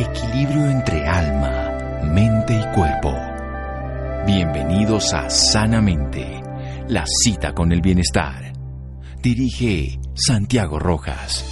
Equilibrio entre alma, mente y cuerpo. Bienvenidos a Sanamente, la cita con el bienestar. Dirige Santiago Rojas.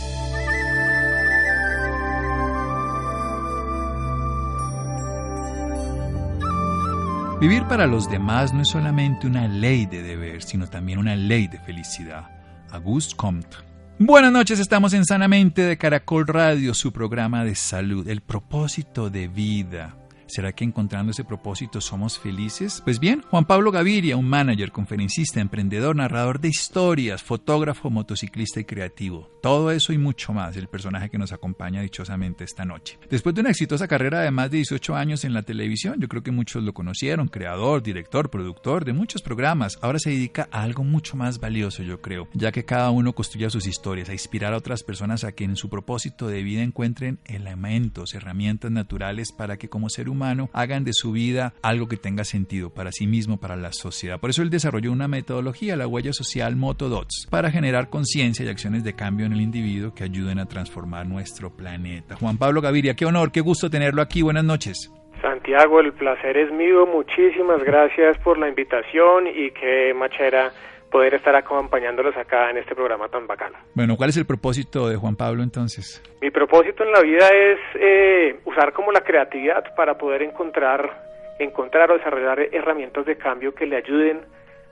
Vivir para los demás no es solamente una ley de deber, sino también una ley de felicidad. Auguste Comte. Buenas noches, estamos en Sanamente de Caracol Radio, su programa de salud, el propósito de vida. ¿Será que encontrando ese propósito somos felices? Pues bien, Juan Pablo Gaviria, un manager, conferencista, emprendedor, narrador de historias, fotógrafo, motociclista y creativo. Todo eso y mucho más, el personaje que nos acompaña dichosamente esta noche. Después de una exitosa carrera de más de 18 años en la televisión, yo creo que muchos lo conocieron, creador, director, productor de muchos programas, ahora se dedica a algo mucho más valioso, yo creo, ya que cada uno construye sus historias, a inspirar a otras personas a que en su propósito de vida encuentren elementos, herramientas naturales para que como ser humano hagan de su vida algo que tenga sentido para sí mismo, para la sociedad. Por eso él desarrolló una metodología, la huella social Motodots, para generar conciencia y acciones de cambio en el individuo que ayuden a transformar nuestro planeta. Juan Pablo Gaviria, qué honor, qué gusto tenerlo aquí. Buenas noches. Santiago, el placer es mío. Muchísimas gracias por la invitación y qué machera poder estar acompañándolos acá en este programa tan bacano. Bueno, ¿cuál es el propósito de Juan Pablo entonces? Mi propósito en la vida es eh, usar como la creatividad para poder encontrar, encontrar o desarrollar herramientas de cambio que le ayuden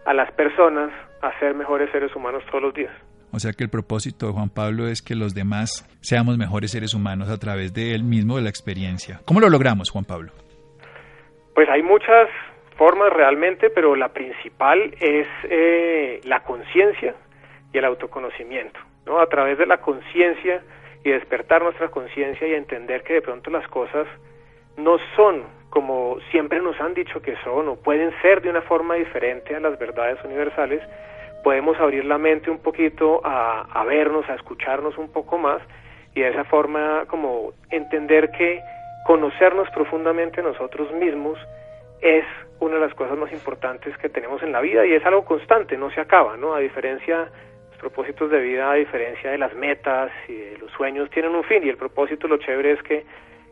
a las personas a ser mejores seres humanos todos los días. O sea que el propósito de Juan Pablo es que los demás seamos mejores seres humanos a través de él mismo, de la experiencia. ¿Cómo lo logramos, Juan Pablo? Pues hay muchas formas realmente, pero la principal es eh, la conciencia y el autoconocimiento. ¿no? A través de la conciencia y despertar nuestra conciencia y entender que de pronto las cosas no son como siempre nos han dicho que son o pueden ser de una forma diferente a las verdades universales, podemos abrir la mente un poquito a, a vernos, a escucharnos un poco más y de esa forma como entender que conocernos profundamente nosotros mismos es una de las cosas más importantes que tenemos en la vida y es algo constante, no se acaba, ¿no? A diferencia, los propósitos de vida, a diferencia de las metas y de los sueños, tienen un fin y el propósito, lo chévere es que,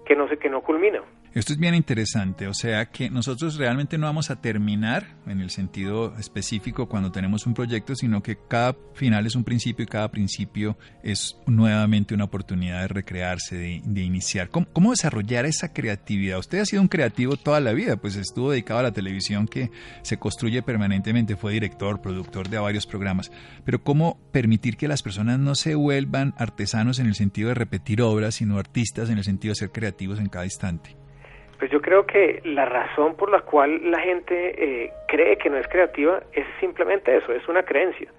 que no sé, que no culmina. Esto es bien interesante, o sea que nosotros realmente no vamos a terminar en el sentido específico cuando tenemos un proyecto, sino que cada final es un principio y cada principio es nuevamente una oportunidad de recrearse, de, iniciar. ¿Cómo, desarrollar esa creatividad? Usted ha sido un creativo toda la vida, pues estuvo dedicado a la televisión que se construye permanentemente, fue director, productor de varios programas, pero ¿cómo permitir que las personas no se vuelvan artesanos en el sentido de repetir obras, sino artistas en el sentido de ser creativos en cada instante? Pues yo creo que la razón por la cual la gente eh, cree que no es creativa es simplemente eso, es una creencia.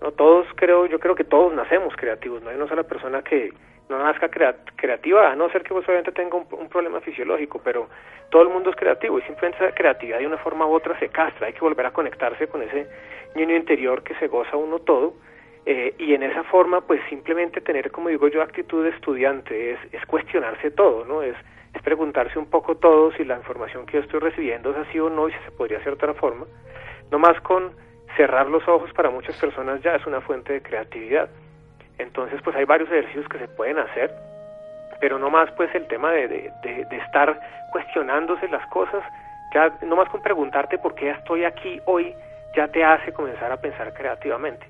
No todos creo, yo creo que todos nacemos creativos, no hay una sola persona que no nazca creativa, a no ser que obviamente tenga un, problema fisiológico, pero todo el mundo es creativo y simplemente esa creatividad de una forma u otra se castra, hay que volver a conectarse con ese niño interior que se goza uno todo eh, y en esa forma pues simplemente tener, como digo yo, actitud de estudiante, es, es cuestionarse todo, ¿no? Es es preguntarse un poco todo si la información que yo estoy recibiendo es así o no y si se podría hacer de otra forma. No más con cerrar los ojos para muchas personas ya es una fuente de creatividad. Entonces, pues hay varios ejercicios que se pueden hacer, pero no más pues el tema de, de, de, estar cuestionándose las cosas, ya no más con preguntarte por qué estoy aquí hoy, ya te hace comenzar a pensar creativamente.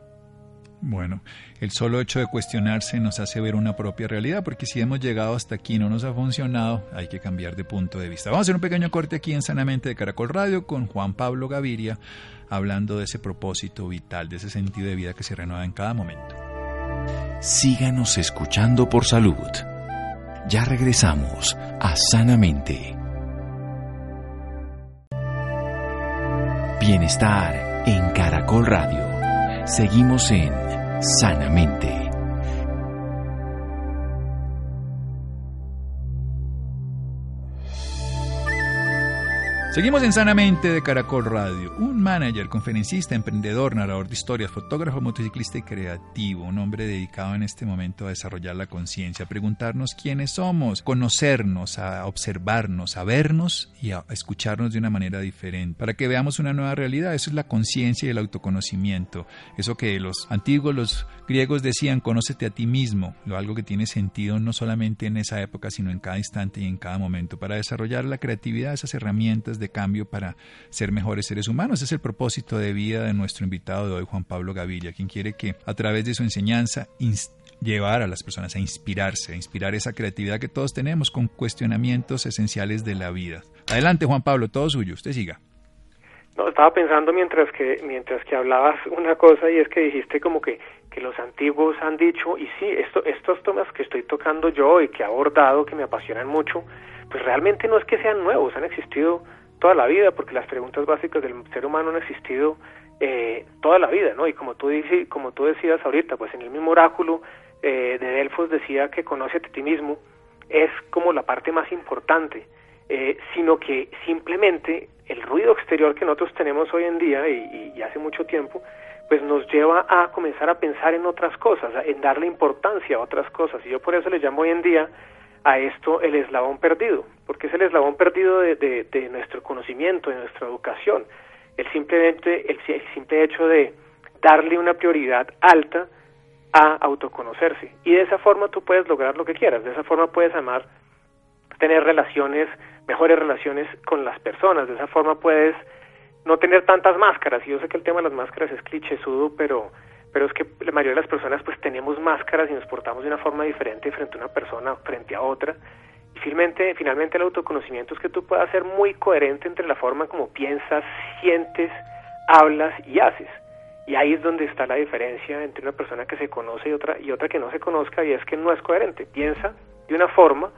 Bueno, el solo hecho de cuestionarse nos hace ver una propia realidad, porque si hemos llegado hasta aquí y no nos ha funcionado, hay que cambiar de punto de vista. Vamos a hacer un pequeño corte aquí en Sanamente de Caracol Radio con Juan Pablo Gaviria, hablando de ese propósito vital, de ese sentido de vida que se renueva en cada momento. Síganos escuchando por salud. Ya regresamos a Sanamente. Bienestar en Caracol Radio. Seguimos en Sanamente. Seguimos en Sanamente de Caracol Radio. Un manager, conferencista, emprendedor, narrador de historias, fotógrafo, motociclista y creativo. Un hombre dedicado en este momento a desarrollar la conciencia, a preguntarnos quiénes somos, conocernos, a observarnos, a vernos y a escucharnos de una manera diferente, para que veamos una nueva realidad. Eso es la conciencia y el autoconocimiento. Eso que los antiguos, los griegos decían, conócete a ti mismo. Algo que tiene sentido no solamente en esa época, sino en cada instante y en cada momento. Para desarrollar la creatividad, esas herramientas de cambio para ser mejores seres humanos. Ese es el propósito de vida de nuestro invitado de hoy, Juan Pablo Gavilla, quien quiere que a través de su enseñanza llevar a las personas a inspirarse, a inspirar esa creatividad que todos tenemos con cuestionamientos esenciales de la vida. Adelante, Juan Pablo, todo suyo, usted siga. No, estaba pensando mientras que mientras que hablabas una cosa y es que dijiste como que, que los antiguos han dicho y sí, esto, estos temas que estoy tocando yo y que he abordado, que me apasionan mucho, pues realmente no es que sean nuevos, han existido toda la vida, porque las preguntas básicas del ser humano han existido eh, toda la vida, ¿no? Y como tú, dices, como tú decías ahorita, pues en el mismo oráculo eh, de Delfos decía que conócete a ti mismo es como la parte más importante, eh, sino que simplemente el ruido exterior que nosotros tenemos hoy en día y, y hace mucho tiempo, pues nos lleva a comenzar a pensar en otras cosas, en darle importancia a otras cosas. Y yo por eso le llamo hoy en día a esto el eslabón perdido, porque es el eslabón perdido de, de, nuestro conocimiento, de nuestra educación, el simplemente el, simple hecho de darle una prioridad alta a autoconocerse. Y de esa forma tú puedes lograr lo que quieras, de esa forma puedes amar, tener relaciones, mejores relaciones con las personas, de esa forma puedes no tener tantas máscaras, y yo sé que el tema de las máscaras es clichésudo, pero pero es que la mayoría de las personas pues tenemos máscaras y nos portamos de una forma diferente frente a una persona, frente a otra. Y finalmente, finalmente el autoconocimiento es que tú puedas ser muy coherente entre la forma como piensas, sientes, hablas y haces. Y ahí es donde está la diferencia entre una persona que se conoce y otra y otra que no se conozca y es que no es coherente. Piensa de una forma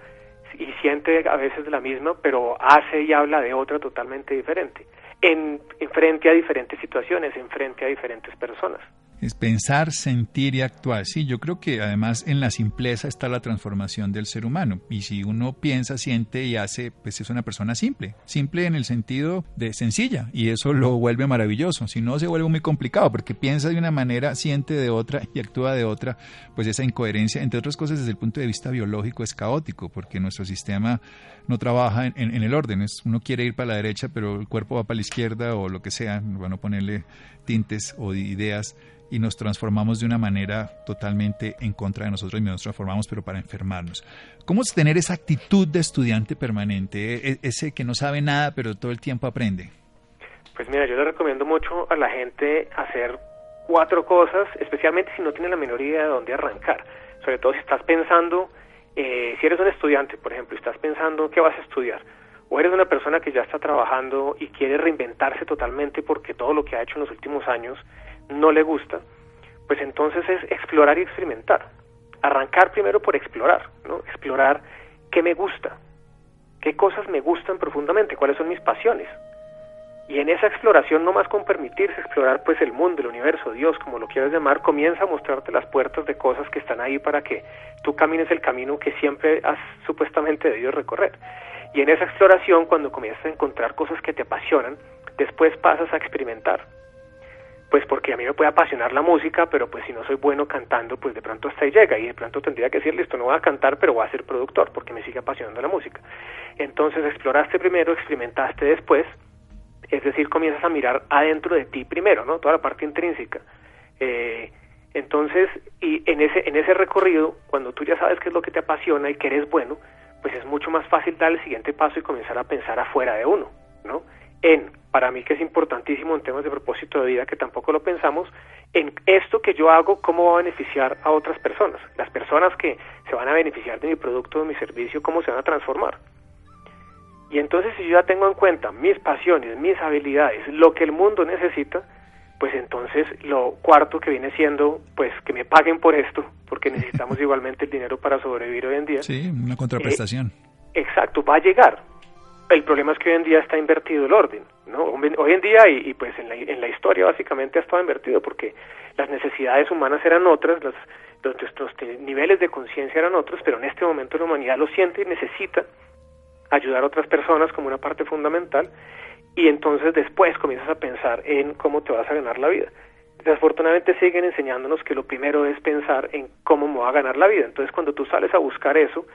y siente a veces de la misma, pero hace y habla de otra totalmente diferente. En, en frente a diferentes situaciones, en frente a diferentes personas es pensar, sentir y actuar. Sí, yo creo que además en la simpleza está la transformación del ser humano. Y si uno piensa, siente y hace, pues es una persona simple. Simple en el sentido de sencilla. Y eso lo vuelve maravilloso. Si no, se vuelve muy complicado porque piensa de una manera, siente de otra y actúa de otra. Pues esa incoherencia, entre otras cosas, desde el punto de vista biológico es caótico porque nuestro sistema no trabaja en, en el orden. Es, uno quiere ir para la derecha, pero el cuerpo va para la izquierda o lo que sea. Bueno, ponerle tintes o ideas y nos transformamos de una manera totalmente en contra de nosotros y nos transformamos pero para enfermarnos. ¿Cómo es tener esa actitud de estudiante permanente, e, ese que no sabe nada pero todo el tiempo aprende? Pues mira, yo le recomiendo mucho a la gente hacer cuatro cosas, especialmente si no tiene la menor idea de dónde arrancar. Sobre todo si estás pensando, eh, si eres un estudiante, por ejemplo, y estás pensando qué vas a estudiar, o eres una persona que ya está trabajando y quiere reinventarse totalmente porque todo lo que ha hecho en los últimos años no le gusta, pues entonces es explorar y experimentar. Arrancar primero por explorar, ¿no? Explorar qué me gusta, qué cosas me gustan profundamente, cuáles son mis pasiones. Y en esa exploración, no más con permitirse explorar pues el mundo, el universo, Dios, como lo quieras llamar, comienza a mostrarte las puertas de cosas que están ahí para que tú camines el camino que siempre has supuestamente debido recorrer. Y en esa exploración, cuando comienzas a encontrar cosas que te apasionan, después pasas a experimentar pues porque a mí me puede apasionar la música, pero pues si no soy bueno cantando, pues de pronto hasta ahí llega y de pronto tendría que decir, listo, no voy a cantar, pero voy a ser productor porque me sigue apasionando la música. Entonces exploraste primero, experimentaste después, es decir, comienzas a mirar adentro de ti primero, ¿no? Toda la parte intrínseca. Eh, entonces, y en ese, en ese recorrido, cuando tú ya sabes qué es lo que te apasiona y que eres bueno, pues es mucho más fácil dar el siguiente paso y comenzar a pensar afuera de uno, ¿no? En para mí que es importantísimo en temas de propósito de vida que tampoco lo pensamos, en esto que yo hago, cómo va a beneficiar a otras personas. Las personas que se van a beneficiar de mi producto, de mi servicio, cómo se van a transformar. Y entonces si yo ya tengo en cuenta mis pasiones, mis habilidades, lo que el mundo necesita, pues entonces lo cuarto que viene siendo, pues que me paguen por esto, porque necesitamos igualmente el dinero para sobrevivir hoy en día. Sí, una contraprestación. Eh, exacto, va a llegar. El problema es que hoy en día está invertido el orden. ¿no? Hoy en día y, pues en la, historia básicamente ha estado invertido porque las necesidades humanas eran otras, los, nuestros niveles de conciencia eran otros, pero en este momento la humanidad lo siente y necesita ayudar a otras personas como una parte fundamental y entonces después comienzas a pensar en cómo te vas a ganar la vida. Desafortunadamente siguen enseñándonos que lo primero es pensar en cómo me voy a ganar la vida. Entonces cuando tú sales a buscar eso,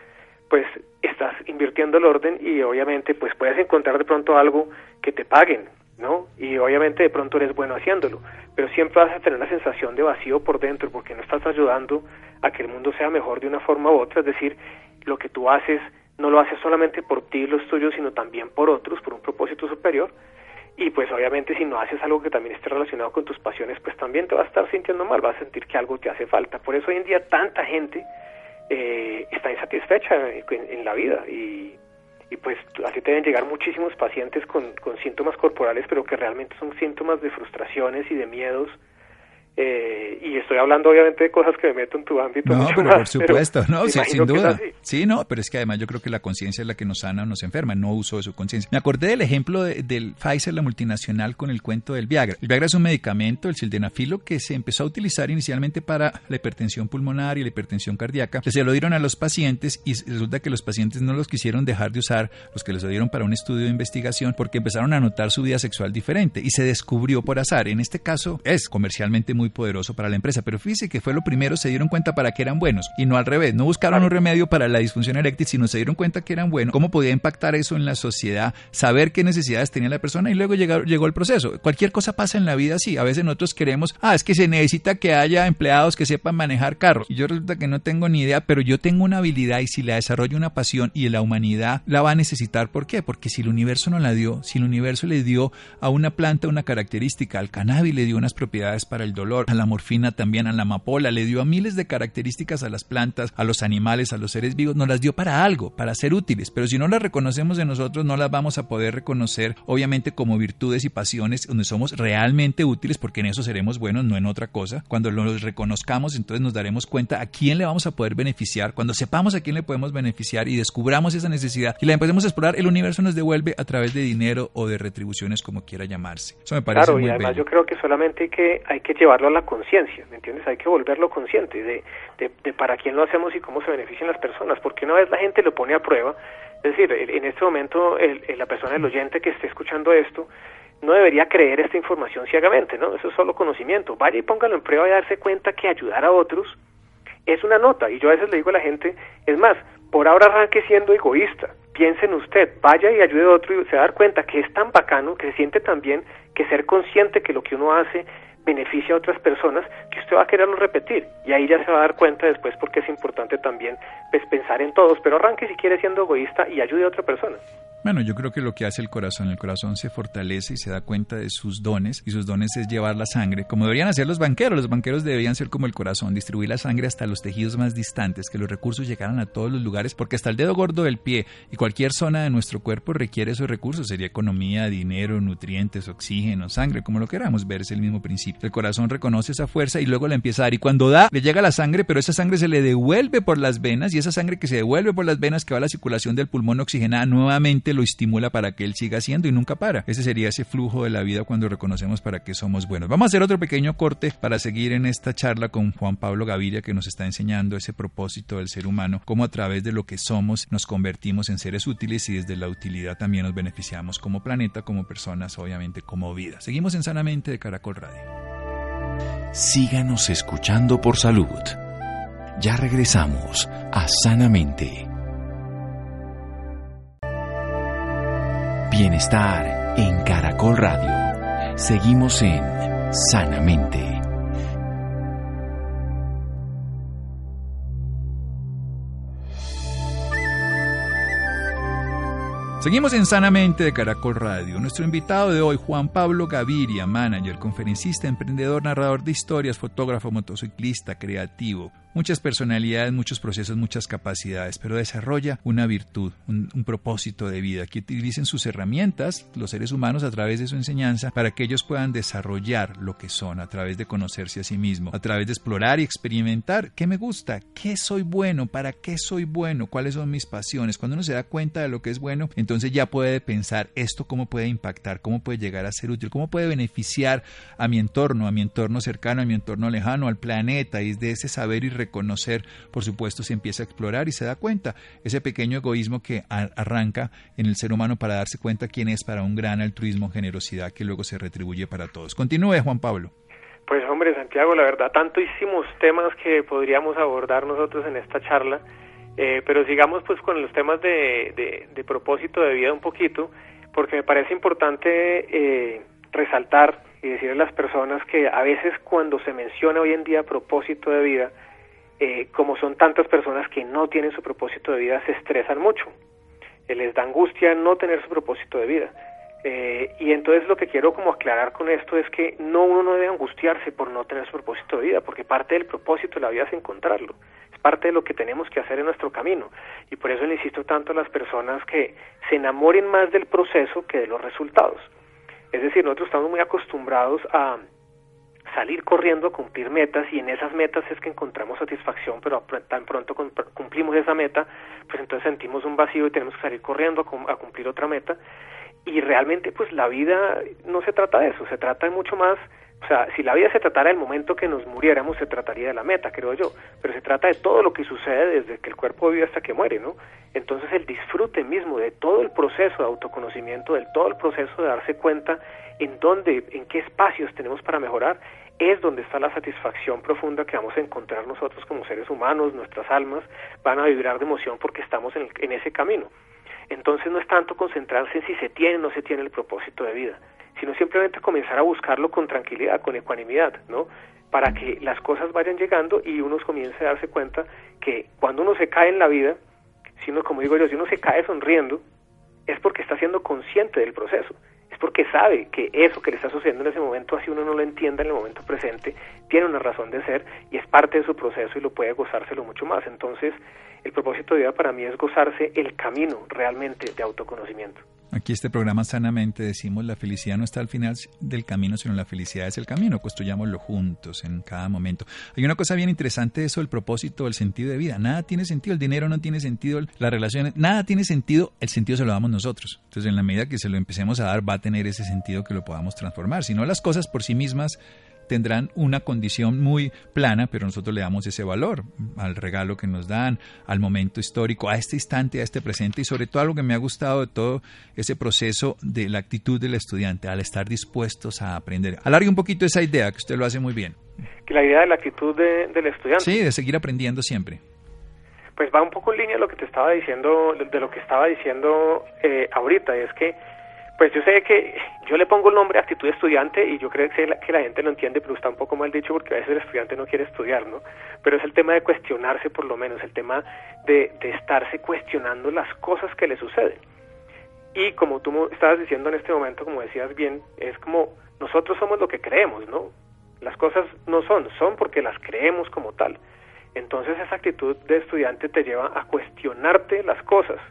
pues estás invirtiendo el orden y obviamente pues puedes encontrar de pronto algo que te paguen, ¿no? Y obviamente de pronto eres bueno haciéndolo, pero siempre vas a tener una sensación de vacío por dentro porque no estás ayudando a que el mundo sea mejor de una forma u otra, es decir, lo que tú haces no lo haces solamente por ti y los tuyos, sino también por otros, por un propósito superior. Y pues obviamente si no haces algo que también esté relacionado con tus pasiones, pues también te vas a estar sintiendo mal, vas a sentir que algo te hace falta. Por eso hoy en día tanta gente eh, está insatisfecha en, la vida y, pues así deben llegar muchísimos pacientes con, con síntomas corporales, pero que realmente son síntomas de frustraciones y de miedos eh, y estoy hablando obviamente de cosas que me meto en tu ámbito. No, pero por supuesto, no, sin duda. Sí, no, pero es que además yo creo que la conciencia es la que nos sana o nos enferma, no uso de su conciencia. Me acordé del ejemplo del Pfizer, la multinacional, con el cuento del Viagra. El Viagra es un medicamento, el sildenafilo, que se empezó a utilizar inicialmente para la hipertensión pulmonar y la hipertensión cardíaca. Se lo dieron a los pacientes y resulta que los pacientes no los quisieron dejar de usar, los que les lo dieron para un estudio de investigación, porque empezaron a notar su vida sexual diferente y se descubrió por azar. En este caso es comercialmente muy poderoso para la empresa, pero fíjese que fue lo primero, se dieron cuenta para que eran buenos y no al revés, no buscaron un remedio para la disfunción eréctil, sino se dieron cuenta que eran buenos, cómo podía impactar eso en la sociedad, saber qué necesidades tenía la persona y luego llegó, llegó el proceso. Cualquier cosa pasa en la vida así, a veces nosotros queremos, ah, es que se necesita que haya empleados que sepan manejar carros y yo resulta que no tengo ni idea, pero yo tengo una habilidad y si la desarrollo una pasión y la humanidad la va a necesitar, ¿por qué? Porque si el universo no la dio, si el universo le dio a una planta una característica, al cannabis le dio unas propiedades para el dolor, a la morfina también, a la amapola, le dio a miles de características a las plantas, a los animales, a los seres vivos, nos las dio para algo, para ser útiles, pero si no las reconocemos de nosotros, no las vamos a poder reconocer, obviamente, como virtudes y pasiones donde somos realmente útiles, porque en eso seremos buenos, no en otra cosa. Cuando los reconozcamos, entonces nos daremos cuenta a quién le vamos a poder beneficiar, cuando sepamos a quién le podemos beneficiar y descubramos esa necesidad y la empecemos a explorar, el universo nos devuelve a través de dinero o de retribuciones, como quiera llamarse. Eso me parece claro, y además yo creo que solamente hay que, hay que llevarlo a la conciencia, ¿me entiendes? Hay que volverlo consciente de, de, para quién lo hacemos y cómo se benefician las personas, porque una vez la gente lo pone a prueba, es decir, en este momento el, la persona, el oyente que esté escuchando esto, no debería creer esta información ciegamente, ¿no? Eso es solo conocimiento. Vaya y póngalo en prueba y darse cuenta que ayudar a otros es una nota. Y yo a veces le digo a la gente, es más, por ahora arranque siendo egoísta. Piense en usted, vaya y ayude a otro y se va a dar cuenta que es tan bacano, que se siente tan bien, que ser consciente que lo que uno hace beneficia a otras personas, que usted va a quererlo repetir. Y ahí ya se va a dar cuenta después porque es importante también pues, pensar en todos, pero arranque si quiere siendo egoísta y ayude a otra persona. Bueno, yo creo que lo que hace el corazón, el corazón se fortalece y se da cuenta de sus dones, y sus dones es llevar la sangre, como deberían hacer los banqueros. Los banqueros deberían ser como el corazón, distribuir la sangre hasta los tejidos más distantes, que los recursos llegaran a todos los lugares, porque hasta el dedo gordo del pie y cualquier zona de nuestro cuerpo requiere esos recursos. Sería economía, dinero, nutrientes, oxígeno, sangre, como lo queramos ver, es el mismo principio. El corazón reconoce esa fuerza y luego la empieza a dar, y cuando da, le llega la sangre, pero esa sangre se le devuelve por las venas, y esa sangre que se devuelve por las venas que va a la circulación del pulmón oxigenada nuevamente lo estimula para que él siga haciendo y nunca para. Ese sería ese flujo de la vida cuando reconocemos para qué somos buenos. Vamos a hacer otro pequeño corte para seguir en esta charla con Juan Pablo Gaviria que nos está enseñando ese propósito del ser humano, cómo a través de lo que somos nos convertimos en seres útiles y desde la utilidad también nos beneficiamos como planeta, como personas, obviamente como vida. Seguimos en Sanamente de Caracol Radio. Síganos escuchando por salud. Ya regresamos a Sanamente. Bienestar en Caracol Radio. Seguimos en Sanamente. Seguimos en Sanamente de Caracol Radio. Nuestro invitado de hoy, Juan Pablo Gaviria, manager, conferencista, emprendedor, narrador de historias, fotógrafo, motociclista, creativo, muchas personalidades, muchos procesos, muchas capacidades, pero desarrolla una virtud, un, propósito de vida, que utilicen sus herramientas, los seres humanos, a través de su enseñanza, para que ellos puedan desarrollar lo que son, a través de conocerse a sí mismo, a través de explorar y experimentar qué me gusta, qué soy bueno, para qué soy bueno, cuáles son mis pasiones. Cuando uno se da cuenta de lo que es bueno, entonces ya puede pensar esto cómo puede impactar, cómo puede llegar a ser útil, cómo puede beneficiar a mi entorno, a mi entorno cercano, a mi entorno lejano, al planeta, y de ese saber y reconocer, por supuesto, se empieza a explorar y se da cuenta. Ese pequeño egoísmo que arranca en el ser humano para darse cuenta quién es para un gran altruismo, generosidad que luego se retribuye para todos. Continúe, Juan Pablo. Pues hombre, Santiago, la verdad, tantísimos temas que podríamos abordar nosotros en esta charla, eh, pero sigamos pues con los temas de, propósito de vida un poquito, porque me parece importante eh, resaltar y decirle a las personas que a veces cuando se menciona hoy en día propósito de vida, eh, como son tantas personas que no tienen su propósito de vida, se estresan mucho. les da angustia no tener su propósito de vida. Eh, y entonces lo que quiero como aclarar con esto es que no uno no debe angustiarse por no tener su propósito de vida, porque parte del propósito de la vida es encontrarlo, es parte de lo que tenemos que hacer en nuestro camino. Y por eso le insisto tanto a las personas que se enamoren más del proceso que de los resultados. Es decir, nosotros estamos muy acostumbrados a salir corriendo a cumplir metas y en esas metas es que encontramos satisfacción, pero tan pronto cumplimos esa meta, pues entonces sentimos un vacío y tenemos que salir corriendo a cumplir otra meta. Y realmente pues la vida no se trata de eso, se trata de mucho más, o sea, si la vida se tratara del momento que nos muriéramos, se trataría de la meta, creo yo, pero se trata de todo lo que sucede desde que el cuerpo vive hasta que muere, ¿no? Entonces el disfrute mismo de todo el proceso de autoconocimiento, del todo el proceso de darse cuenta en dónde, en qué espacios tenemos para mejorar, es donde está la satisfacción profunda que vamos a encontrar nosotros como seres humanos, nuestras almas van a vibrar de emoción porque estamos en, en ese camino. Entonces no es tanto concentrarse en si se tiene o no se tiene el propósito de vida, sino simplemente comenzar a buscarlo con tranquilidad, con ecuanimidad, ¿no? Para que las cosas vayan llegando y uno comience a darse cuenta que cuando uno se cae en la vida, si uno, como digo yo, si uno se cae sonriendo, es porque está siendo consciente del proceso, es porque sabe que eso que le está sucediendo en ese momento, así uno no lo entienda en el momento presente, tiene una razón de ser y es parte de su proceso y lo puede gozárselo mucho más. Entonces, el propósito de vida para mí es gozarse el camino realmente de autoconocimiento. Aquí este programa sanamente decimos la felicidad no está al final del camino, sino la felicidad es el camino, construyámoslo juntos en cada momento. Hay una cosa bien interesante de eso, el propósito, el sentido de vida. Nada tiene sentido, el dinero no tiene sentido, las relaciones, nada tiene sentido, el sentido se lo damos nosotros. Entonces en la medida que se lo empecemos a dar va a tener ese sentido que lo podamos transformar. Si no las cosas por sí mismas tendrán una condición muy plana, pero nosotros le damos ese valor al regalo que nos dan, al momento histórico, a este instante, a este presente y sobre todo algo que me ha gustado de todo ese proceso de la actitud del estudiante, al estar dispuestos a aprender. Alargue un poquito esa idea, que usted lo hace muy bien. La idea de la actitud del estudiante. Sí, de seguir aprendiendo siempre. Pues va un poco en línea de lo que te estaba diciendo, de lo que estaba diciendo eh, ahorita, es que pues yo sé que yo le pongo el nombre actitud de estudiante y yo creo que la, gente lo entiende, pero está un poco mal dicho porque a veces el estudiante no quiere estudiar, ¿no? Pero es el tema de cuestionarse por lo menos, el tema de, de estarse cuestionando las cosas que le suceden. Y como tú estabas diciendo en este momento, como decías bien, es como nosotros somos lo que creemos, ¿no? Las cosas no son, son porque las creemos como tal. Entonces esa actitud de estudiante te lleva a cuestionarte las cosas,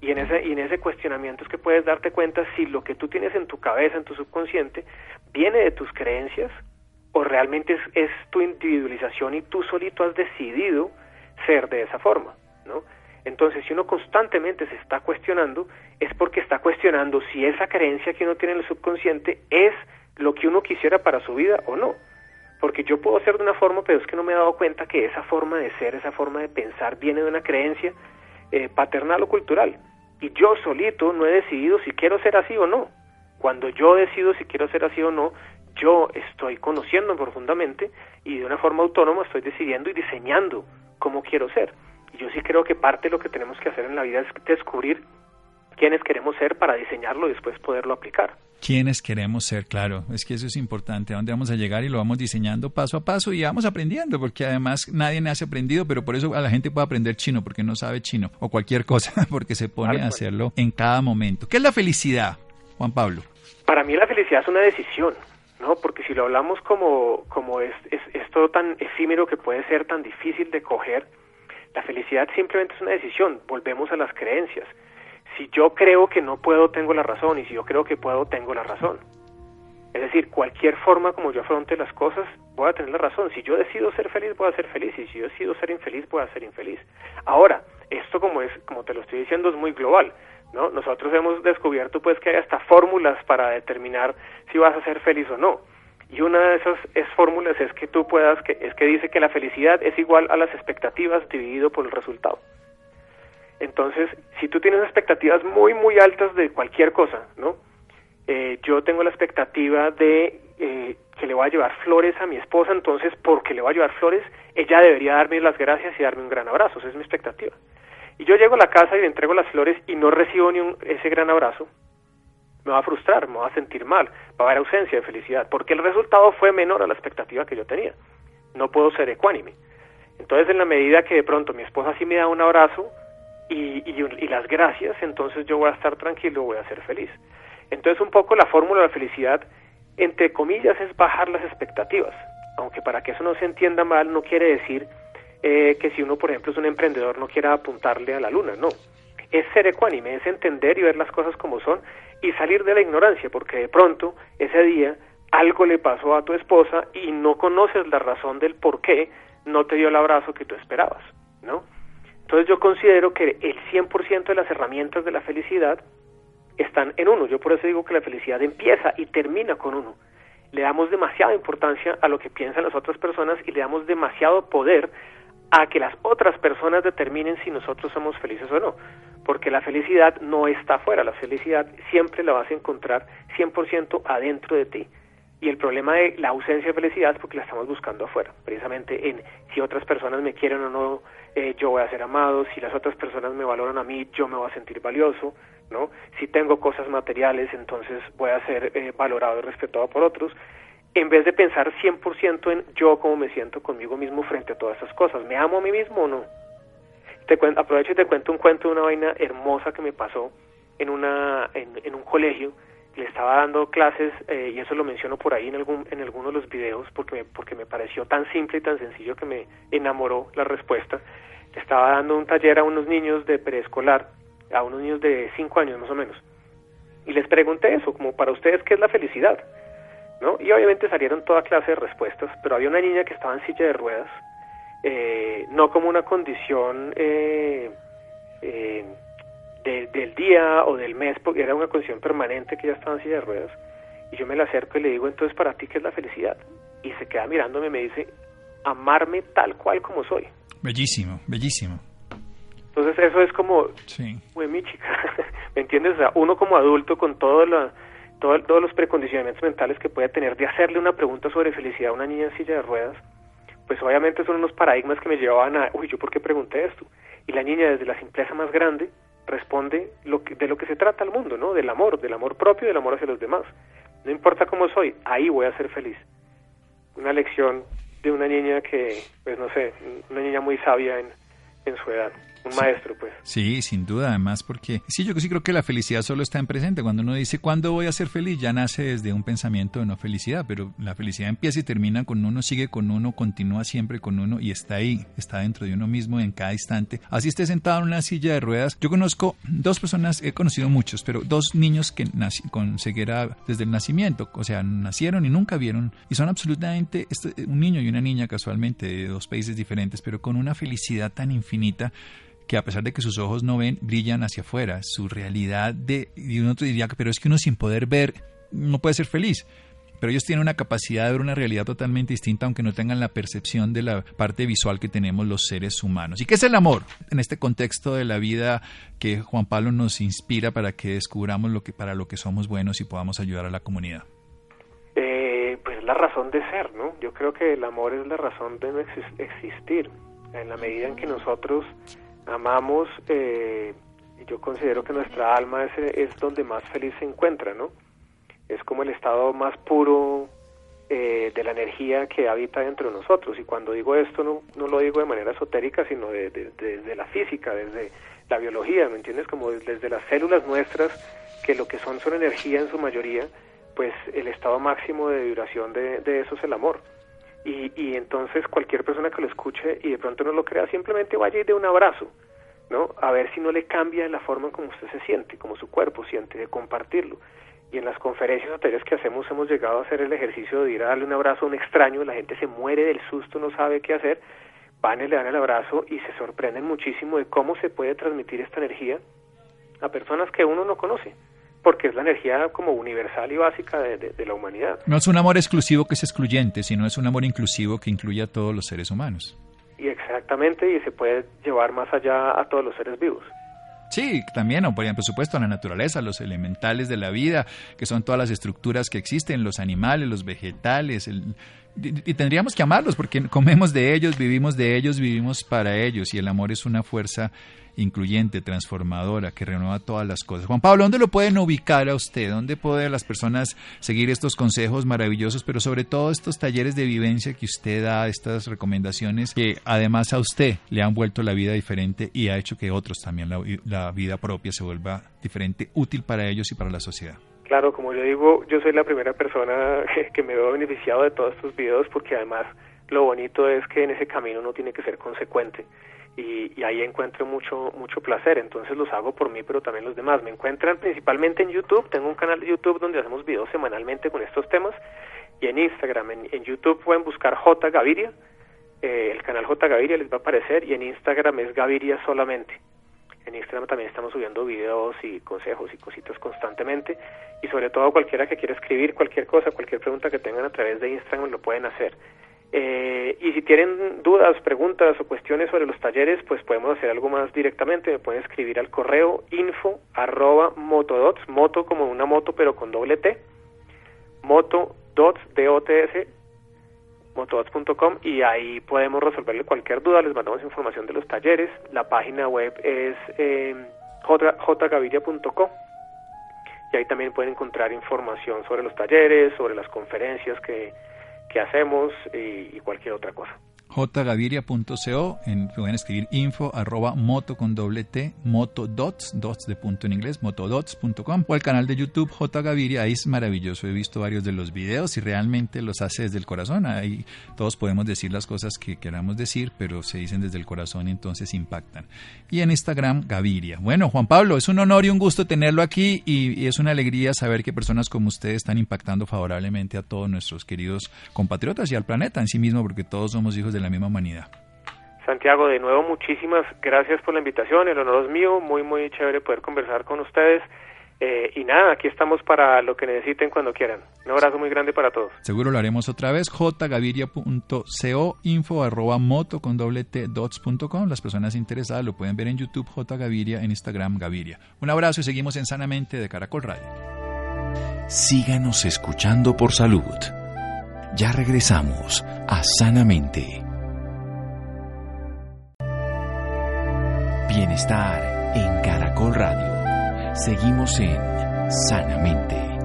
y en ese, y en ese cuestionamiento es que puedes darte cuenta si lo que tú tienes en tu cabeza, en tu subconsciente, viene de tus creencias o realmente es, tu individualización y tú solito has decidido ser de esa forma, ¿no? Entonces, si uno constantemente se está cuestionando, es porque está cuestionando si esa creencia que uno tiene en el subconsciente es lo que uno quisiera para su vida o no. Porque yo puedo ser de una forma, pero es que no me he dado cuenta que esa forma de ser, esa forma de pensar viene de una creencia eh, paternal o cultural. Y yo solito no he decidido si quiero ser así o no. Cuando yo decido si quiero ser así o no, yo estoy conociendo profundamente y de una forma autónoma estoy decidiendo y diseñando cómo quiero ser. Y yo sí creo que parte de lo que tenemos que hacer en la vida es descubrir quiénes queremos ser para diseñarlo y después poderlo aplicar quiénes queremos ser, claro, es que eso es importante, a dónde vamos a llegar y lo vamos diseñando paso a paso y vamos aprendiendo, porque además nadie nace aprendido, pero por eso a la gente puede aprender chino, porque no sabe chino, o cualquier cosa, porque se pone a hacerlo en cada momento. ¿Qué es la felicidad, Juan Pablo? Para mí la felicidad es una decisión, ¿no? Porque si lo hablamos como, como es, es, es todo tan efímero que puede ser tan difícil de coger, la felicidad simplemente es una decisión, volvemos a las creencias si yo creo que no puedo, tengo la razón, y si yo creo que puedo, tengo la razón. Es decir, cualquier forma como yo afronte las cosas, voy a tener la razón. Si yo decido ser feliz, voy a ser feliz, y si yo decido ser infeliz, voy a ser infeliz. Ahora, esto como es, como te lo estoy diciendo, es muy global. ¿no? Nosotros hemos descubierto pues que hay hasta fórmulas para determinar si vas a ser feliz o no. Y una de esas es fórmulas es que tú puedas, que, es que dice que la felicidad es igual a las expectativas dividido por el resultado. Entonces, si tú tienes expectativas muy, muy altas de cualquier cosa, ¿no? Eh, yo tengo la expectativa de eh, que le voy a llevar flores a mi esposa, entonces, porque le voy a llevar flores, ella debería darme las gracias y darme un gran abrazo, esa es mi expectativa. Y yo llego a la casa y le entrego las flores y no recibo ni un, ese gran abrazo, me va a frustrar, me va a sentir mal, va a haber ausencia de felicidad, porque el resultado fue menor a la expectativa que yo tenía. No puedo ser ecuánime. Entonces, en la medida que de pronto mi esposa sí me da un abrazo y, y, las gracias, entonces yo voy a estar tranquilo, voy a ser feliz. Entonces, un poco la fórmula de la felicidad, entre comillas, es bajar las expectativas. Aunque para que eso no se entienda mal, no quiere decir eh, que si uno, por ejemplo, es un emprendedor, no quiera apuntarle a la luna, no. Es ser ecuánime, es entender y ver las cosas como son y salir de la ignorancia, porque de pronto ese día algo le pasó a tu esposa y no conoces la razón del por qué no te dio el abrazo que tú esperabas, ¿no? Entonces yo considero que el 100% de las herramientas de la felicidad están en uno. Yo por eso digo que la felicidad empieza y termina con uno. Le damos demasiada importancia a lo que piensan las otras personas y le damos demasiado poder a que las otras personas determinen si nosotros somos felices o no porque la felicidad no está afuera, la felicidad siempre la vas a encontrar 100% adentro de ti. Y el problema de la ausencia de felicidad es porque la estamos buscando afuera, precisamente en si otras personas me quieren o no, eh, yo voy a ser amado, si las otras personas me valoran a mí, yo me voy a sentir valioso, ¿no? Si tengo cosas materiales, entonces voy a ser eh, valorado y respetado por otros, en vez de pensar 100% en yo cómo me siento conmigo mismo frente a todas esas cosas, ¿me amo a mí mismo o no? Te aprovecho y te cuento un cuento de una vaina hermosa que me pasó en, una, en, un colegio. Le estaba dando clases, eh, y eso lo menciono por ahí en, algún, en alguno de los videos, porque me, porque me pareció tan simple y tan sencillo que me enamoró la respuesta. Le estaba dando un taller a unos niños de preescolar, a unos niños de 5 años más o menos. Y les pregunté eso, como para ustedes, ¿qué es la felicidad? ¿No? Y obviamente salieron toda clase de respuestas, pero había una niña que estaba en silla de ruedas eh, no como una condición eh, del día o del mes, porque era una condición permanente que ya estaba en silla de ruedas. Y yo me la acerco y le digo, entonces, ¿para ti qué es la felicidad? Y se queda mirándome y me dice, amarme tal cual como soy. Bellísimo, bellísimo. Entonces eso es como, sí. mi chica, ¿me entiendes? O sea, uno como adulto con todo la, todos los precondicionamientos mentales que puede tener de hacerle una pregunta sobre felicidad a una niña en silla de ruedas, pues obviamente son unos paradigmas que me llevaban a, uy, ¿yo por qué pregunté esto? Y la niña desde la simpleza más grande responde lo que, de lo que se trata el mundo, ¿no? Del amor, del amor propio del amor hacia los demás. No importa cómo soy, ahí voy a ser feliz. Una lección de una niña que, pues no sé, una niña muy sabia en su edad un maestro, pues. Sí, sin duda, además, porque sí, yo sí creo que la felicidad solo está en presente. Cuando uno dice, ¿cuándo voy a ser feliz? Ya nace desde un pensamiento de no felicidad, pero la felicidad empieza y termina con uno, sigue con uno, continúa siempre con uno y está ahí, está dentro de uno mismo en cada instante. Así esté sentado en una silla de ruedas. Yo conozco dos personas, he conocido muchos, pero dos niños que nací con ceguera desde el nacimiento, o sea, nacieron y nunca vieron, y son absolutamente, este, un niño y una niña casualmente de dos países diferentes, pero con una felicidad tan infinita que a pesar de que sus ojos no ven, brillan hacia afuera. Su realidad de... Y uno diría, pero es que uno sin poder ver no puede ser feliz. Pero ellos tienen una capacidad de ver una realidad totalmente distinta, aunque no tengan la percepción de la parte visual que tenemos los seres humanos. ¿Y qué es el amor? En este contexto de la vida que Juan Pablo nos inspira para que descubramos lo que, para lo que somos buenos y podamos ayudar a la comunidad. Eh, pues la razón de ser, ¿no? Yo creo que el amor es la razón de existir. En la medida en que nosotros amamos, eh, yo considero que nuestra alma es, es, donde más feliz se encuentra, ¿no? Es como el estado más puro eh, de la energía que habita dentro de nosotros. Y cuando digo esto, no, no lo digo de manera esotérica, sino desde de, la física, desde la biología, ¿me entiendes? Como desde las células nuestras, que lo que son son energía en su mayoría, pues el estado máximo de vibración de, de eso es el amor. Y, y entonces cualquier persona que lo escuche y de pronto no lo crea, simplemente vaya y dé un abrazo, ¿no? A ver si no le cambia la forma en como usted se siente, como su cuerpo siente, de compartirlo. Y en las conferencias o talleres que hacemos hemos llegado a hacer el ejercicio de ir a darle un abrazo a un extraño, la gente se muere del susto, no sabe qué hacer, van y le dan el abrazo y se sorprenden muchísimo de cómo se puede transmitir esta energía a personas que uno no conoce, porque es la energía como universal y básica de, la humanidad. No es un amor exclusivo que es excluyente, sino es un amor inclusivo que incluye a todos los seres humanos. Y exactamente, y se puede llevar más allá a todos los seres vivos. Sí, también, o por supuesto, la naturaleza, los elementales de la vida, que son todas las estructuras que existen, los animales, los vegetales, el, y, tendríamos que amarlos porque comemos de ellos, vivimos de ellos, vivimos para ellos, y el amor es una fuerza incluyente, transformadora, que renueva todas las cosas. Juan Pablo, ¿dónde lo pueden ubicar a usted? ¿Dónde pueden las personas seguir estos consejos maravillosos, pero sobre todo estos talleres de vivencia que usted da, estas recomendaciones que además a usted le han vuelto la vida diferente y ha hecho que otros también la, la vida propia se vuelva diferente, útil para ellos y para la sociedad? Claro, como yo digo, yo soy la primera persona que me veo beneficiado de todos estos videos porque además lo bonito es que en ese camino uno tiene que ser consecuente y, ahí encuentro mucho mucho placer. Entonces los hago por mí, pero también los demás. Me encuentran principalmente en YouTube. Tengo un canal de YouTube donde hacemos videos semanalmente con estos temas y en Instagram. En, YouTube pueden buscar J Gaviria. Eh, el canal J Gaviria les va a aparecer y en Instagram es Gaviria solamente. En Instagram también estamos subiendo videos y consejos y cositas constantemente. Y sobre todo cualquiera que quiera escribir cualquier cosa, cualquier pregunta que tengan a través de Instagram lo pueden hacer. Eh, y si tienen dudas, preguntas o cuestiones sobre los talleres, pues podemos hacer algo más directamente. Me pueden escribir al correo info arroba motodots, moto como una moto pero con doble T, motodots, D-O-T-S, motodots.com y ahí podemos resolverle cualquier duda, les mandamos información de los talleres. La página web es eh, y ahí también pueden encontrar información sobre los talleres, sobre las conferencias que que hacemos y, cualquier otra cosa jgaviria.co, en, pueden escribir info arroba moto con doble T, motodots, dots de punto en inglés, motodots.com o el canal de YouTube J Gaviria, ahí es maravilloso, he visto varios de los videos y realmente los hace desde el corazón, ahí todos podemos decir las cosas que queramos decir, pero se dicen desde el corazón y entonces impactan. Y en Instagram Gaviria. Bueno, Juan Pablo, es un honor y un gusto tenerlo aquí y, y es una alegría saber que personas como ustedes están impactando favorablemente a todos nuestros queridos compatriotas y al planeta en sí mismo, porque todos somos hijos de la misma humanidad. Santiago, de nuevo muchísimas gracias por la invitación, el honor es mío, muy muy chévere poder conversar con ustedes. Eh, y nada, aquí estamos para lo que necesiten cuando quieran. Un abrazo muy grande para todos. Seguro lo haremos otra vez. jgaviria.co, info arroba moto con doble t. Las personas interesadas lo pueden ver en YouTube, jgaviria, en Instagram, Gaviria. Un abrazo y seguimos en Sanamente de Caracol Radio. Síganos escuchando por salud. Ya regresamos a Sanamente. Bienestar en Caracol Radio. Seguimos en Sanamente.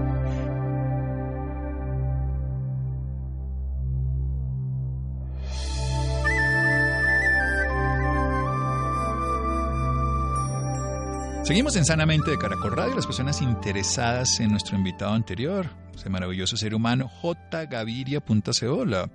Seguimos en Sanamente de Caracol Radio. Las personas interesadas en nuestro invitado anterior, ese maravilloso ser humano, jgaviria.co, la,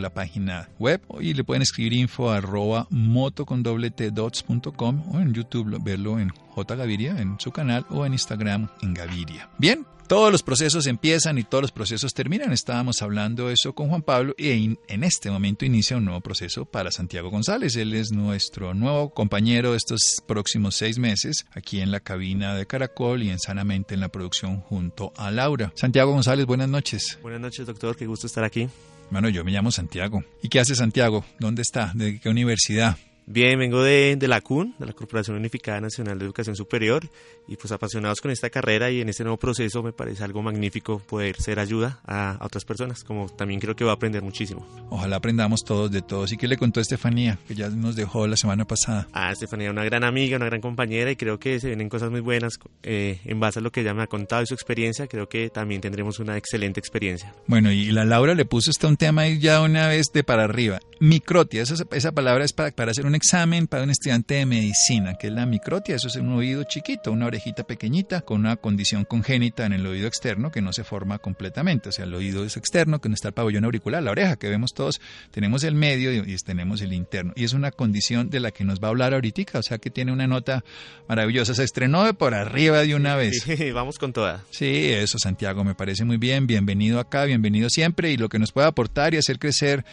la página web, y le pueden escribir info arroba moto con doble t dots.com o en YouTube verlo en jgaviria en su canal o en Instagram en Gaviria. Bien, todos los procesos empiezan y todos los procesos terminan. Estábamos hablando eso con Juan Pablo y en este momento inicia un nuevo proceso para Santiago González. Él es nuestro nuevo compañero de estos próximos seis meses aquí en la cabina de Caracol y en Sanamente en la producción junto a Laura. Santiago González, buenas noches. Buenas noches, doctor. Qué gusto estar aquí. Bueno, yo me llamo Santiago. ¿Y qué hace Santiago? ¿Dónde está? ¿De qué universidad? Bien, vengo de, de, la CUN, de la Corporación Unificada Nacional de Educación Superior, y pues apasionados con esta carrera y en este nuevo proceso me parece algo magnífico poder ser ayuda a, otras personas, como también creo que va a aprender muchísimo. Ojalá aprendamos todos de todos. ¿Y qué le contó Estefanía, que ya nos dejó la semana pasada? Ah, Estefanía, una gran amiga, una gran compañera, y creo que se vienen cosas muy buenas eh, en base a lo que ella me ha contado y su experiencia, creo que también tendremos una excelente experiencia. Bueno, y la Laura le puso este un tema ahí ya una vez de para arriba. Microtia, esa, esa palabra es para, para hacer un examen para un estudiante de medicina, que es la microtia. Eso es un oído chiquito, una orejita pequeñita con una condición congénita en el oído externo que no se forma completamente. O sea, el oído es externo, que no está el pabellón auricular, la oreja que vemos todos. Tenemos el medio y, tenemos el interno. Y es una condición de la que nos va a hablar ahorita, o sea que tiene una nota maravillosa. Se estrenó de por arriba de una vez. vamos con toda. Sí, eso, Santiago, me parece muy bien. Bienvenido acá, bienvenido siempre. Y lo que nos pueda aportar y hacer crecer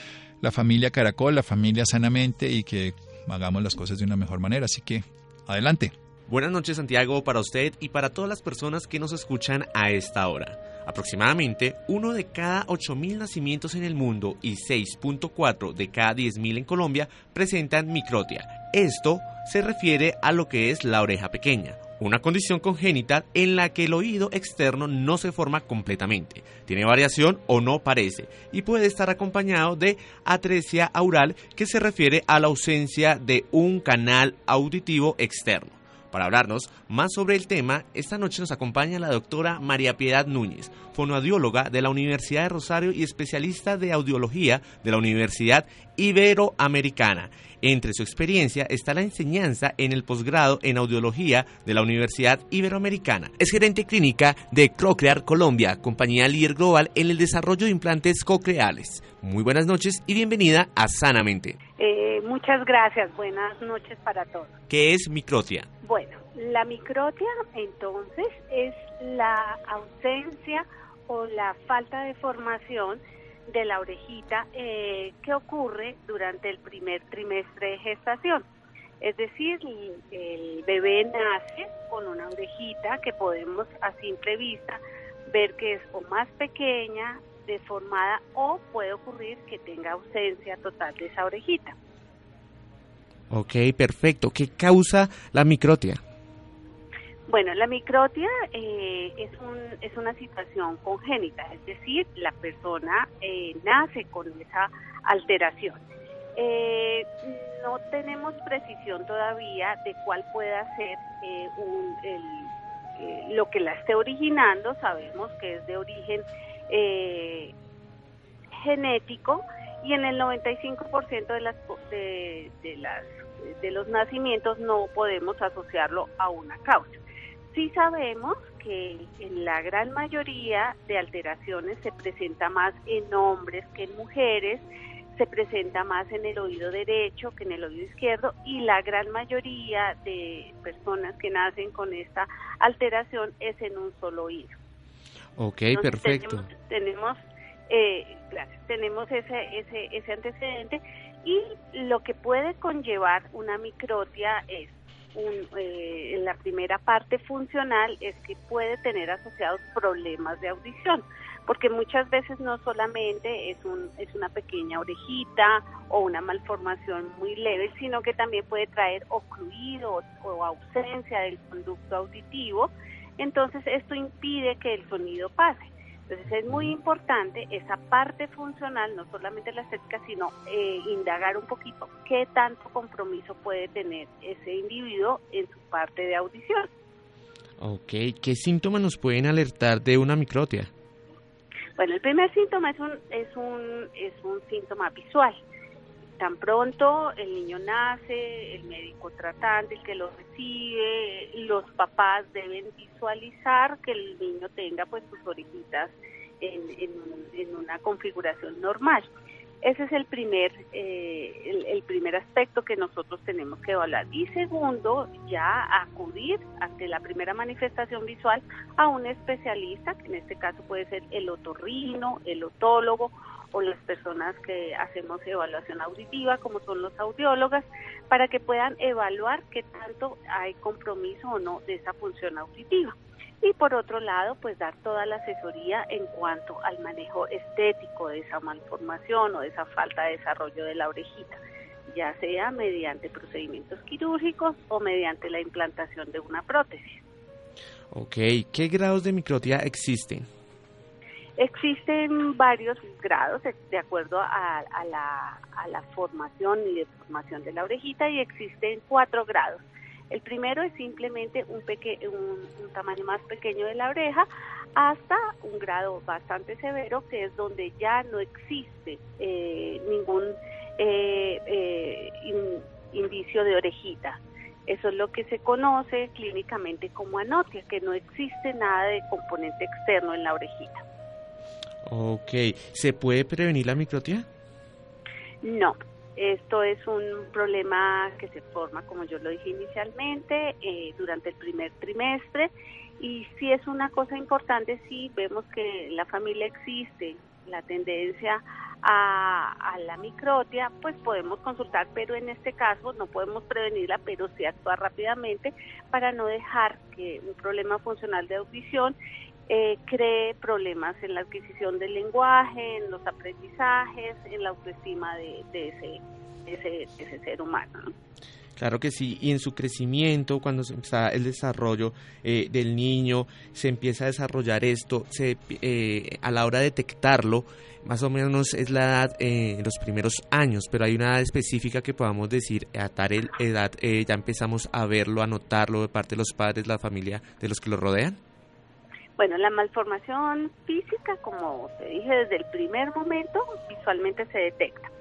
la familia Caracol, la familia sanamente y que hagamos las cosas de una mejor manera. Así que, adelante. Buenas noches Santiago para usted y para todas las personas que nos escuchan a esta hora. Aproximadamente uno de cada 8.000 nacimientos en el mundo y 6.4 de cada 10.000 en Colombia presentan microtia. Esto se refiere a lo que es la oreja pequeña, una condición congénita en la que el oído externo no se forma completamente, tiene variación o no parece, y puede estar acompañado de atresia aural que se refiere a la ausencia de un canal auditivo externo. Para hablarnos más sobre el tema, esta noche nos acompaña la doctora María Piedad Núñez, fonoaudióloga de la Universidad de Rosario y especialista de audiología de la Universidad Iberoamericana. Entre su experiencia está la enseñanza en el posgrado en audiología de la Universidad Iberoamericana. Es gerente clínica de Crocrear Colombia, compañía líder global en el desarrollo de implantes cocleares. Muy buenas noches y bienvenida a Sanamente. Eh, muchas gracias, buenas noches para todos. ¿Qué es microtia? Bueno, la microtia entonces es la ausencia o la falta de formación de la orejita eh, que ocurre durante el primer trimestre de gestación. Es decir, el bebé nace con una orejita que podemos a simple vista ver que es o más pequeña, deformada o puede ocurrir que tenga ausencia total de esa orejita. Ok, perfecto. ¿Qué causa la microtia? Bueno, la microtia eh, es, un, es una situación congénita, es decir, la persona eh, nace con esa alteración. Eh, no tenemos precisión todavía de cuál pueda ser lo que la esté originando, sabemos que es de origen genético y en el 95% de las, de, de, las, de los nacimientos no podemos asociarlo a una causa. Sí sabemos que en la gran mayoría de alteraciones se presenta más en hombres que en mujeres, se presenta más en el oído derecho que en el oído izquierdo y la gran mayoría de personas que nacen con esta alteración es en un solo oído. Ok, perfecto. Tenemos, eh, tenemos ese, ese, ese antecedente y lo que puede conllevar una microtia es eh, en la primera parte funcional es que puede tener asociados problemas de audición, porque muchas veces no solamente es, un, es una pequeña orejita o una malformación muy leve, sino que también puede traer ocluido o ausencia del conducto auditivo. Entonces esto impide que el sonido pase. Entonces es muy importante esa parte funcional, no solamente la estética, sino eh, indagar un poquito qué tanto compromiso puede tener ese individuo en su parte de audición. Ok, ¿qué síntomas nos pueden alertar de una microtia? Bueno, el primer síntoma es un, es un, es un síntoma visual. Tan pronto el niño nace, el médico tratante, el que lo recibe, los papás deben visualizar que el niño tenga pues sus orejitas en, una configuración normal. Ese es el primer, eh, el, primer aspecto que nosotros tenemos que evaluar. Y segundo, ya acudir ante la primera manifestación visual a un especialista, que en este caso puede ser el otorrino, el otólogo o las personas que hacemos evaluación auditiva, como son los audiólogas, para que puedan evaluar qué tanto hay compromiso o no de esa función auditiva. Y por otro lado, pues dar toda la asesoría en cuanto al manejo estético de esa malformación o de esa falta de desarrollo de la orejita, ya sea mediante procedimientos quirúrgicos o mediante la implantación de una prótesis. Ok, ¿qué grados de microtia existen? Existen varios grados de acuerdo a, la, formación y deformación de la orejita y existen cuatro grados. El primero es simplemente un, un, tamaño más pequeño de la oreja hasta un grado bastante severo que es donde ya no existe eh, ningún eh, eh, indicio de orejita. Eso es lo que se conoce clínicamente como anotia, que no existe nada de componente externo en la orejita. Ok, ¿se puede prevenir la microtia? No, esto es un problema que se forma, como yo lo dije inicialmente, eh, durante el primer trimestre. Y si es una cosa importante, sí vemos que la familia existe, la tendencia a, la microtia, pues podemos consultar, pero en este caso no podemos prevenirla, pero sí actuar rápidamente para no dejar que un problema funcional de audición eh, cree problemas en la adquisición del lenguaje, en los aprendizajes, en la autoestima de, ese, ese, ese ser humano. Claro que sí, y en su crecimiento, cuando está el desarrollo eh, del niño, se empieza a desarrollar esto, se, eh, a la hora de detectarlo, más o menos es la edad eh, los primeros años, pero hay una edad específica que podamos decir, a tal edad ya empezamos a verlo, a notarlo de parte de los padres, la familia, de los que lo rodean. Bueno, la malformación física, como te dije desde el primer momento, visualmente se detecta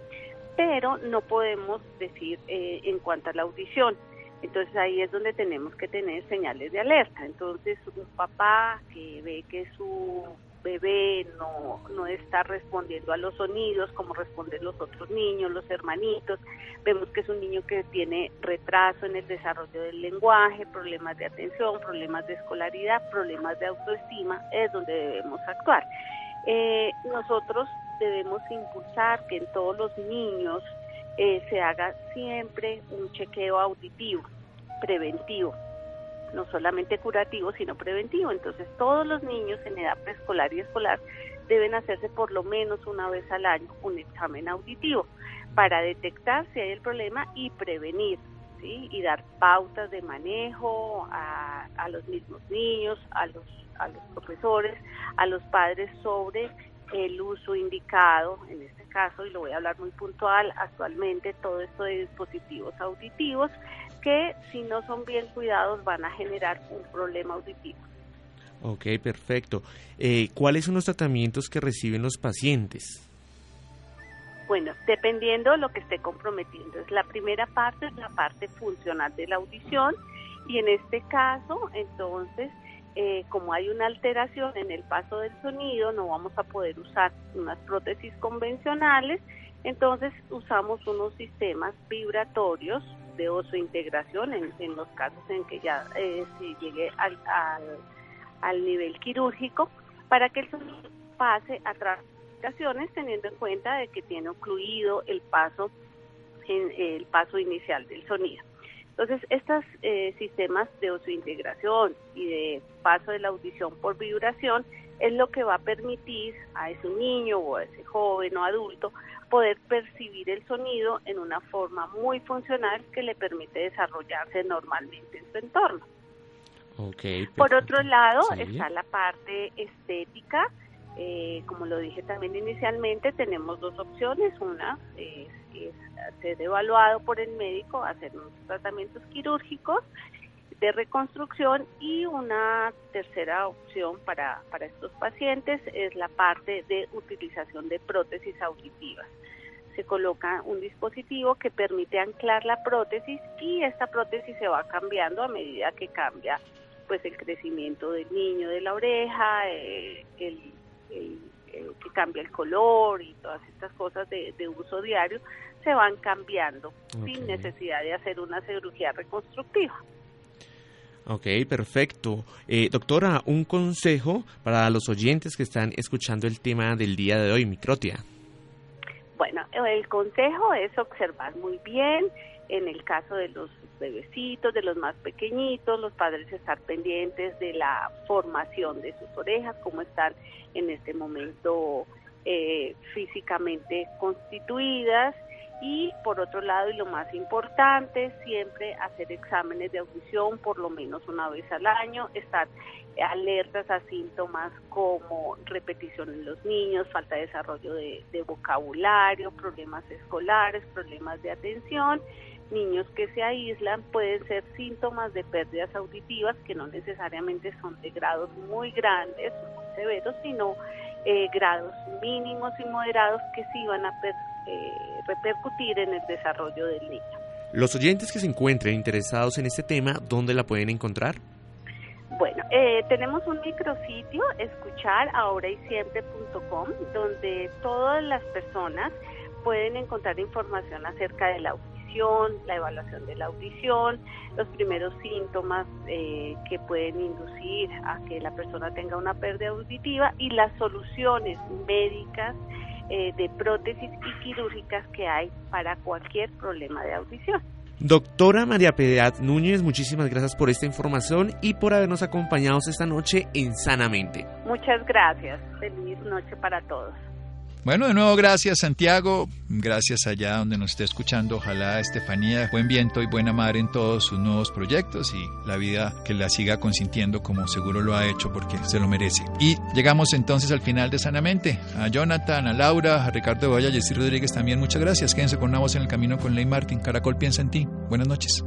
pero no podemos decir eh, en cuanto a la audición. Entonces ahí es donde tenemos que tener señales de alerta. Entonces un papá que ve que su bebé no, no está respondiendo a los sonidos como responden los otros niños, los hermanitos, vemos que es un niño que tiene retraso en el desarrollo del lenguaje, problemas de atención, problemas de escolaridad, problemas de autoestima, es donde debemos actuar. Eh, nosotros debemos impulsar que en todos los niños eh, se haga siempre un chequeo auditivo, preventivo, no solamente curativo, sino preventivo. Entonces todos los niños en edad preescolar y escolar deben hacerse por lo menos una vez al año un examen auditivo para detectar si hay el problema y prevenir. ¿sí? y dar pautas de manejo a, los mismos niños, a los, a los profesores, a los padres sobre el uso indicado, en este caso, y lo voy a hablar muy puntual, actualmente todo esto de dispositivos auditivos que si no son bien cuidados van a generar un problema auditivo. Ok, perfecto. Eh, ¿Cuáles son los tratamientos que reciben los pacientes? Bueno, dependiendo de lo que esté comprometiendo. Es la primera parte es la parte funcional de la audición y en este caso, entonces, eh, como hay una alteración en el paso del sonido, no vamos a poder usar unas prótesis convencionales, entonces usamos unos sistemas vibratorios de integración en, en los casos en que ya eh, se llegue al, al, nivel quirúrgico para que el sonido pase a través teniendo en cuenta de que tiene ocluido el paso en el paso inicial del sonido. Entonces, estos eh, sistemas de integración y de paso de la audición por vibración es lo que va a permitir a ese niño o a ese joven o adulto poder percibir el sonido en una forma muy funcional que le permite desarrollarse normalmente en su entorno. por otro lado está la parte estética. Eh, como lo dije también inicialmente, tenemos dos opciones. Una es ser evaluado por el médico, hacer unos tratamientos quirúrgicos de reconstrucción y una tercera opción para, para estos pacientes es la parte de utilización de prótesis auditivas. Se coloca un dispositivo que permite anclar la prótesis y esta prótesis se va cambiando a medida que cambia pues el crecimiento del niño de la oreja, eh, el, que cambia el color y todas estas cosas de, de uso diario se van cambiando sin necesidad de hacer una cirugía reconstructiva. Ok, perfecto. Eh, doctora, un consejo para los oyentes que están escuchando el tema del día de hoy, microtia. Bueno, el consejo es observar muy bien, en el caso de los bebecitos, de los más pequeñitos, los padres estar pendientes de la formación de sus orejas, cómo están en este momento eh, físicamente constituidas y por otro lado, y lo más importante, siempre hacer exámenes de audición por lo menos una vez al año, estar alertas a síntomas como repetición en los niños, falta de desarrollo de, vocabulario, problemas escolares, problemas de atención, niños que se aíslan, pueden ser síntomas de pérdidas auditivas que no necesariamente son de grados muy grandes, muy severos, sino eh, grados mínimos y moderados que sí van a eh, repercutir en el desarrollo del niño. Los oyentes que se encuentren interesados en este tema, ¿dónde la pueden encontrar? Bueno, eh, tenemos un micrositio, escuchar ahora y siempre.com, donde todas las personas pueden encontrar información acerca de la audición, la evaluación de la audición, los primeros síntomas eh, que pueden inducir a que la persona tenga una pérdida auditiva y las soluciones médicas eh, de prótesis y quirúrgicas que hay para cualquier problema de audición. Doctora María Piedad Núñez, muchísimas gracias por esta información y por habernos acompañado esta noche en Sanamente. Muchas gracias. Feliz noche para todos. Bueno, de nuevo gracias Santiago, gracias allá donde nos esté escuchando, ojalá Estefanía, buen viento y buena madre en todos sus nuevos proyectos y la vida que la siga consintiendo como seguro lo ha hecho porque se lo merece. Y llegamos entonces al final de Sanamente. A Jonathan, a Laura, a Ricardo Boya, a Jessy Rodríguez también muchas gracias. Quédense con una voz en el camino con Ley Martin. Caracol piensa en ti. Buenas noches.